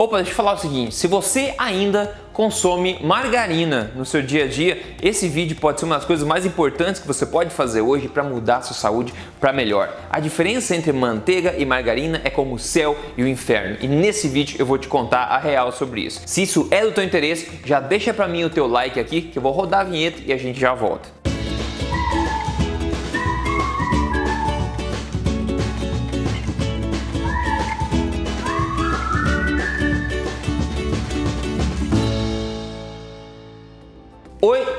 Opa, deixa eu falar o seguinte: se você ainda consome margarina no seu dia a dia, esse vídeo pode ser uma das coisas mais importantes que você pode fazer hoje para mudar a sua saúde para melhor. A diferença entre manteiga e margarina é como o céu e o inferno. E nesse vídeo eu vou te contar a real sobre isso. Se isso é do teu interesse, já deixa para mim o teu like aqui que eu vou rodar a vinheta e a gente já volta.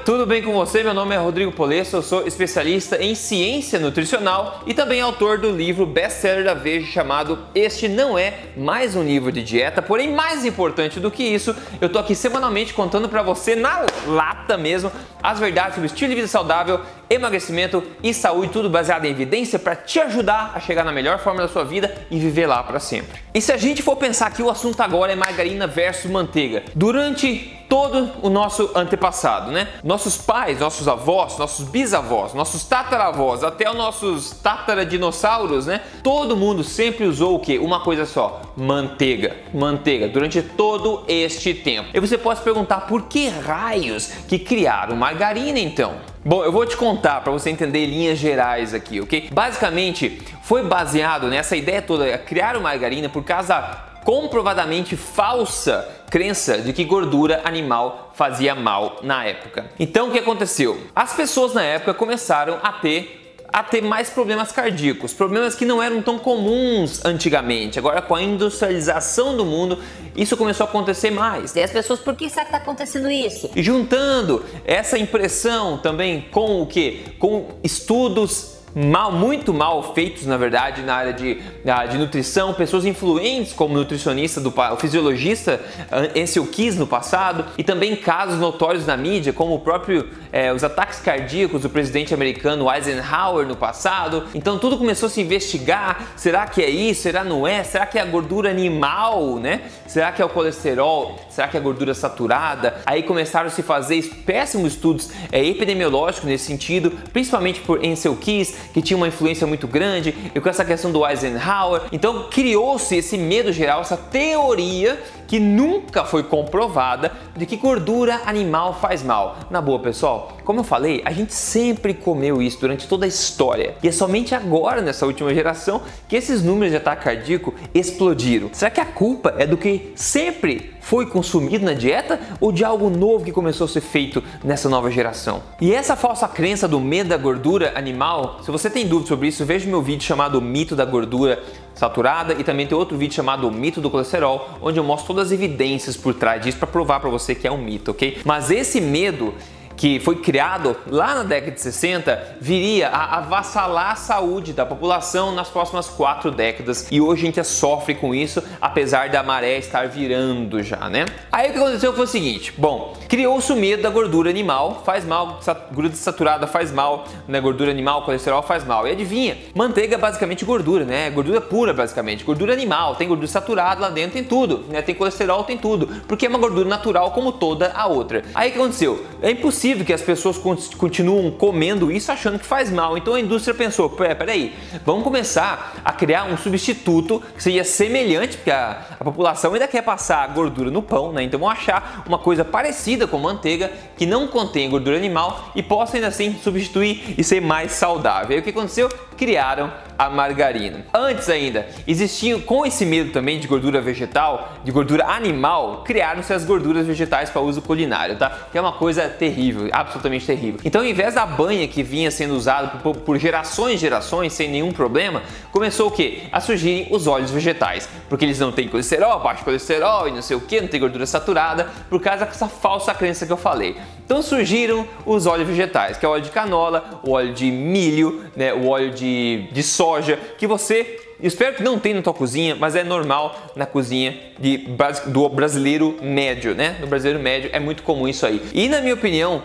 Tudo bem com você? Meu nome é Rodrigo Polesso, eu sou especialista em ciência nutricional e também autor do livro best-seller da Veja chamado Este Não É Mais Um Livro de Dieta, porém mais importante do que isso, eu tô aqui semanalmente contando para você na lata mesmo as verdades sobre estilo de vida saudável, emagrecimento e saúde, tudo baseado em evidência para te ajudar a chegar na melhor forma da sua vida e viver lá para sempre. E se a gente for pensar que o assunto agora é margarina versus manteiga, durante todo o nosso antepassado, né? Nossos pais, nossos avós, nossos bisavós, nossos tataravós, até os nossos tataradinossauros, né? Todo mundo sempre usou o que? Uma coisa só: manteiga. Manteiga durante todo este tempo. E você pode se perguntar por que raios que criaram margarina então? Bom, eu vou te contar para você entender linhas gerais aqui, ok? Basicamente, foi baseado nessa ideia toda, criar margarina por causa comprovadamente falsa crença de que gordura animal fazia mal na época. Então o que aconteceu? As pessoas na época começaram a ter a ter mais problemas cardíacos, problemas que não eram tão comuns antigamente. Agora, com a industrialização do mundo, isso começou a acontecer mais. E as pessoas, por que será que está acontecendo isso? E juntando essa impressão também com o que? Com estudos mal, muito mal feitos, na verdade, na área de, de nutrição, pessoas influentes como nutricionista, do, o fisiologista Ansel Keys no passado, e também casos notórios na mídia, como o próprio é, os ataques cardíacos do presidente americano Eisenhower no passado. Então tudo começou a se investigar, será que é isso, será não é? Será que é a gordura animal, né? Será que é o colesterol? Será que é a gordura saturada? Aí começaram a se fazer péssimos estudos é, epidemiológicos nesse sentido, principalmente por Ansel Keys, que tinha uma influência muito grande, e com essa questão do Eisenhower. Então criou-se esse medo geral, essa teoria que nunca foi comprovada de que gordura animal faz mal. Na boa, pessoal, como eu falei, a gente sempre comeu isso durante toda a história. E é somente agora, nessa última geração, que esses números de ataque cardíaco explodiram. Será que a culpa é do que sempre foi consumido na dieta ou de algo novo que começou a ser feito nessa nova geração? E essa falsa crença do medo da gordura animal, se você tem dúvida sobre isso, veja meu vídeo chamado Mito da Gordura saturada e também tem outro vídeo chamado o mito do colesterol, onde eu mostro todas as evidências por trás disso para provar para você que é um mito, ok? Mas esse medo que foi criado lá na década de 60 viria a avassalar a saúde da população nas próximas quatro décadas e hoje a gente sofre com isso, apesar da maré estar virando já, né? Aí o que aconteceu foi o seguinte: bom, criou-se o medo da gordura animal, faz mal, gordura saturada faz mal, né? Gordura animal, colesterol faz mal. E adivinha? Manteiga é basicamente gordura, né? Gordura pura, basicamente. Gordura animal, tem gordura saturada lá dentro, tem tudo, né? Tem colesterol, tem tudo, porque é uma gordura natural como toda a outra. Aí o que aconteceu? É impossível que as pessoas continuam comendo isso achando que faz mal. Então a indústria pensou: peraí, vamos começar a criar um substituto que seja semelhante, porque a, a população ainda quer passar gordura no pão, né? Então vamos achar uma coisa parecida com manteiga que não contém gordura animal e possa ainda assim substituir e ser mais saudável. E o que aconteceu? Criaram a margarina. Antes ainda, existiam com esse medo também de gordura vegetal, de gordura animal, criaram-se as gorduras vegetais para uso culinário, tá? Que é uma coisa terrível, absolutamente terrível. Então, ao invés da banha que vinha sendo usada por, por gerações e gerações sem nenhum problema, começou o que? A surgirem os óleos vegetais, porque eles não têm colesterol, baixo colesterol e não sei o que, não tem gordura saturada, por causa dessa falsa crença que eu falei. Então surgiram os óleos vegetais, que é o óleo de canola, o óleo de milho, né, o óleo de, de soja, que você espero que não tenha na tua cozinha, mas é normal na cozinha de, do brasileiro médio, né? Do brasileiro médio é muito comum isso aí. E na minha opinião,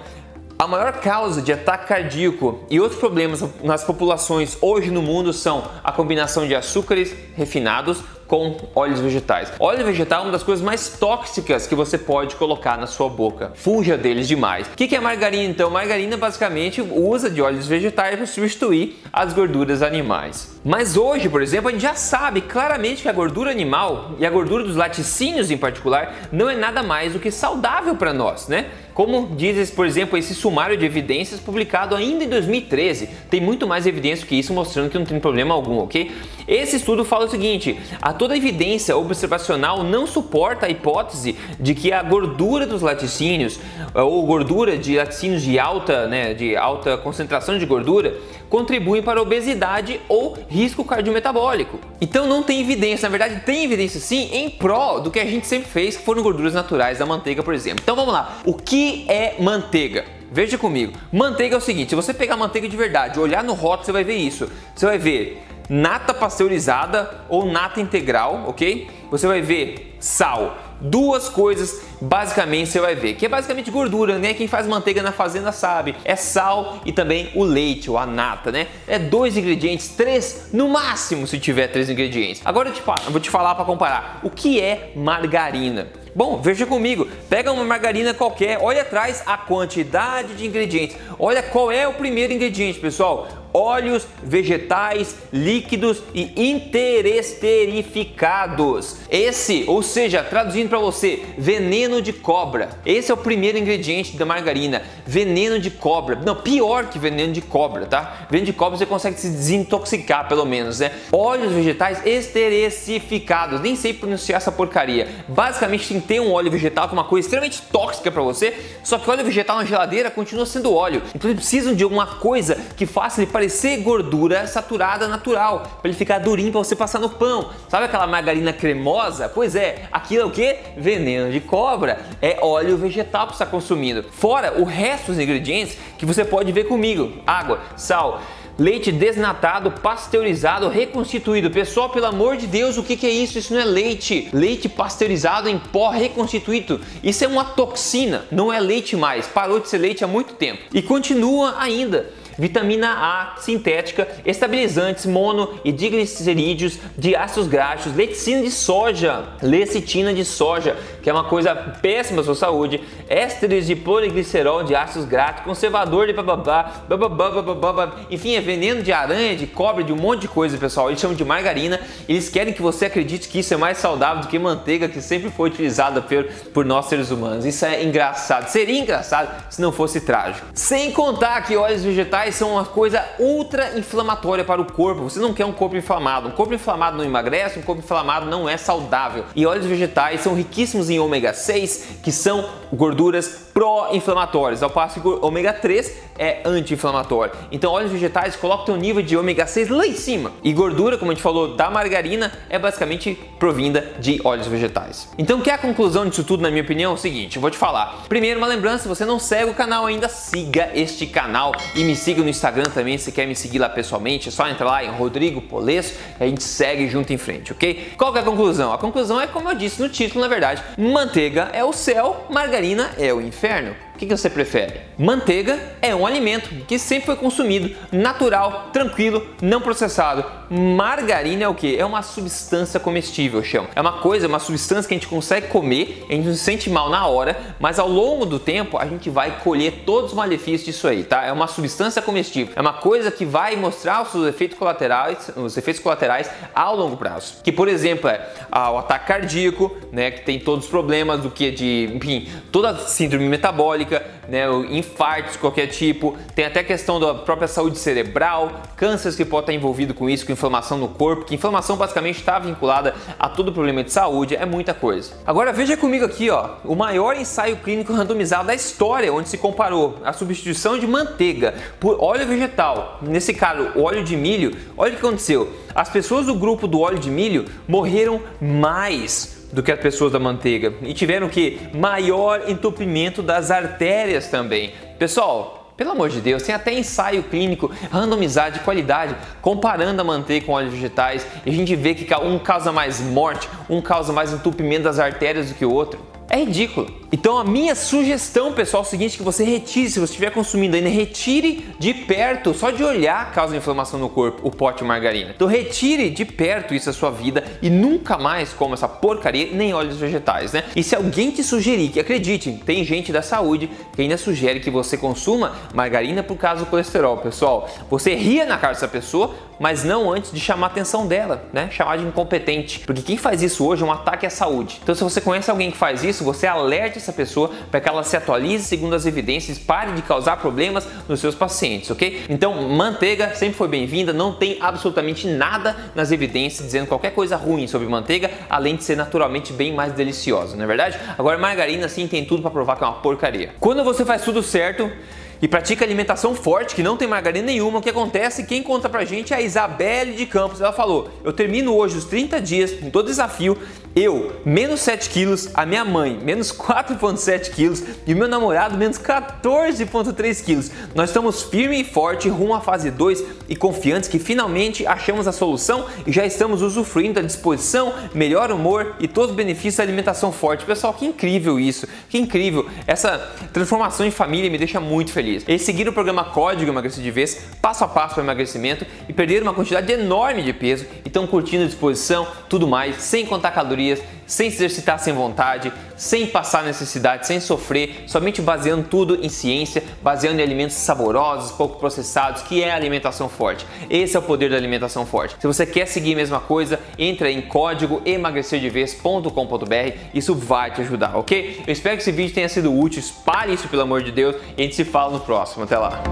a maior causa de ataque cardíaco e outros problemas nas populações hoje no mundo são a combinação de açúcares refinados com óleos vegetais. Óleo vegetal é uma das coisas mais tóxicas que você pode colocar na sua boca. Fuja deles demais. O que é margarina então? Margarina basicamente usa de óleos vegetais para substituir as gorduras animais. Mas hoje, por exemplo, a gente já sabe claramente que a gordura animal e a gordura dos laticínios em particular não é nada mais do que saudável para nós, né? Como diz, por exemplo, esse sumário de evidências publicado ainda em 2013. Tem muito mais evidência que isso mostrando que não tem problema algum, ok? Esse estudo fala o seguinte: a toda evidência observacional não suporta a hipótese de que a gordura dos laticínios ou gordura de laticínios de alta, né, de alta concentração de gordura contribuem para a obesidade ou risco cardiometabólico. Então não tem evidência, na verdade tem evidência sim em prol do que a gente sempre fez, que foram gorduras naturais da manteiga, por exemplo. Então vamos lá. O que é manteiga? Veja comigo. Manteiga é o seguinte, se você pegar manteiga de verdade, olhar no rótulo, você vai ver isso. Você vai ver nata pasteurizada ou nata integral, ok? Você vai ver sal. Duas coisas basicamente você vai ver, que é basicamente gordura, né? Quem faz manteiga na fazenda sabe. É sal e também o leite ou a nata, né? É dois ingredientes, três no máximo se tiver três ingredientes. Agora eu, te, vou te falar para comparar. O que é margarina? Bom, veja comigo, pega uma margarina qualquer, olha atrás a quantidade de ingredientes. Olha qual é o primeiro ingrediente, pessoal óleos vegetais líquidos e interesterificados. Esse, ou seja, traduzindo para você, veneno de cobra. Esse é o primeiro ingrediente da margarina, veneno de cobra. Não, pior que veneno de cobra, tá? Veneno de cobra você consegue se desintoxicar pelo menos, né? Óleos vegetais esterecificados. Nem sei pronunciar essa porcaria. Basicamente tem que ter um óleo vegetal que é uma coisa extremamente tóxica para você, só que óleo vegetal na geladeira continua sendo óleo. Então eles precisam de alguma coisa que faça ele parecer parecer gordura saturada natural, para ele ficar durinho para você passar no pão. Sabe aquela margarina cremosa? Pois é, aquilo é o que? Veneno de cobra. É óleo vegetal que você está consumindo. Fora o resto dos ingredientes que você pode ver comigo: água, sal leite desnatado, pasteurizado, reconstituído. Pessoal, pelo amor de Deus, o que, que, é isso? Isso não é leite. Leite pasteurizado em pó reconstituído. Isso é uma toxina, não é leite mais. Parou de ser leite há muito tempo. E continua ainda vitamina A sintética, estabilizantes mono e diglicerídeos de ácidos graxos, leticina de soja, lecitina de soja, que é uma coisa péssima para sua saúde, ésteres de poliglicerol de ácidos graxos, conservador de bababá, bababá, bababá, enfim, é veneno de aranha, de cobre, de um monte de coisa, pessoal. Eles chamam de margarina. Eles querem que você acredite que isso é mais saudável do que manteiga que sempre foi utilizada por, por nós seres humanos. Isso é engraçado. Seria engraçado se não fosse trágico. Sem contar que óleos vegetais vegetais são uma coisa ultra inflamatória para o corpo. Você não quer um corpo inflamado. Um corpo inflamado não emagrece, um corpo inflamado não é saudável. E óleos vegetais são riquíssimos em ômega 6, que são gorduras pró-inflamatórias, ao passo que ômega 3 é anti-inflamatório. Então, óleos vegetais colocam o nível de ômega 6 lá em cima. E gordura, como a gente falou, da margarina é basicamente provinda de óleos vegetais. Então, que é a conclusão disso tudo, na minha opinião? É o seguinte, eu vou te falar. Primeiro, uma lembrança, se você não segue o canal ainda, siga este canal e me siga no Instagram também, se quer me seguir lá pessoalmente, é só entrar lá em Rodrigo Polesso e a gente segue junto em frente, ok? Qual é a conclusão? A conclusão é como eu disse no título, na verdade, manteiga é o céu, margarina é o inferno. O que, você prefere? Manteiga é um alimento que sempre foi consumido, natural, tranquilo, não processado. Margarina é o que? É uma substância comestível, chama. É uma coisa, uma substância que a gente consegue comer, a gente não se sente mal na hora, mas ao longo do tempo a gente vai colher todos os malefícios disso aí, tá? É uma substância comestível. É uma coisa que vai mostrar os seus efeitos colaterais, os efeitos colaterais ao longo prazo. Que, por exemplo, é ah, o ataque cardíaco, né? Que tem todos os problemas do que de, enfim, toda síndrome metabólica né, infartos qualquer tipo, tem até questão da própria saúde cerebral, cânceres que pode estar envolvido com isso, com inflamação no corpo, que inflamação basicamente está vinculada a todo problema de saúde, é muita coisa. Agora veja comigo aqui, ó, o maior ensaio clínico randomizado da história, onde se comparou a substituição de manteiga por óleo vegetal, nesse caso, óleo de milho. Olha o que aconteceu. As pessoas do grupo do óleo de milho morreram mais do que as pessoas da manteiga e tiveram que maior entupimento das artérias também. Pessoal, pelo amor de Deus, tem até ensaio clínico randomizado de qualidade comparando a manteiga com óleos vegetais e a gente vê que um causa mais morte, um causa mais entupimento das artérias do que o outro. É ridículo. Então a minha sugestão, pessoal, é o seguinte, que você retire, se você estiver consumindo ainda, retire de perto, só de olhar causa inflamação no corpo, o pote de margarina. Então retire de perto isso da sua vida e nunca mais coma essa porcaria, nem óleos vegetais, né? E se alguém te sugerir, que acredite, tem gente da saúde que ainda sugere que você consuma margarina por causa do colesterol, pessoal. Você ria na cara dessa pessoa, mas não antes de chamar a atenção dela, né? Chamar de incompetente. Porque quem faz isso hoje é um ataque à saúde. Então se você conhece alguém que faz isso, você alerte essa pessoa para que ela se atualize segundo as evidências, pare de causar problemas nos seus pacientes, ok? Então, manteiga sempre foi bem-vinda, não tem absolutamente nada nas evidências dizendo qualquer coisa ruim sobre manteiga, além de ser naturalmente bem mais deliciosa, não é verdade? Agora, margarina sim tem tudo para provar que é uma porcaria. Quando você faz tudo certo, e pratica alimentação forte, que não tem margarina nenhuma, o que acontece? Quem conta pra gente é a Isabelle de Campos. Ela falou: Eu termino hoje os 30 dias com todo desafio, eu menos 7 quilos, a minha mãe menos 4,7 quilos e o meu namorado menos 14,3 quilos. Nós estamos firme e forte rumo à fase 2 e confiantes que finalmente achamos a solução e já estamos usufruindo da disposição, melhor humor e todos os benefícios da alimentação forte. Pessoal, que incrível isso, que incrível. Essa transformação em família me deixa muito feliz. Eles seguiram o programa Código Emagrecer de Vez, passo a passo para emagrecimento e perderam uma quantidade enorme de peso e estão curtindo a disposição, tudo mais, sem contar calorias, sem se exercitar sem vontade, sem passar necessidade, sem sofrer, somente baseando tudo em ciência, baseando em alimentos saborosos, pouco processados, que é a alimentação forte. Esse é o poder da alimentação forte. Se você quer seguir a mesma coisa, entra em código emagrecerdevez.com.br, isso vai te ajudar, ok? Eu espero que esse vídeo tenha sido útil, espalhe isso pelo amor de Deus e a gente se fala no próximo. Até lá!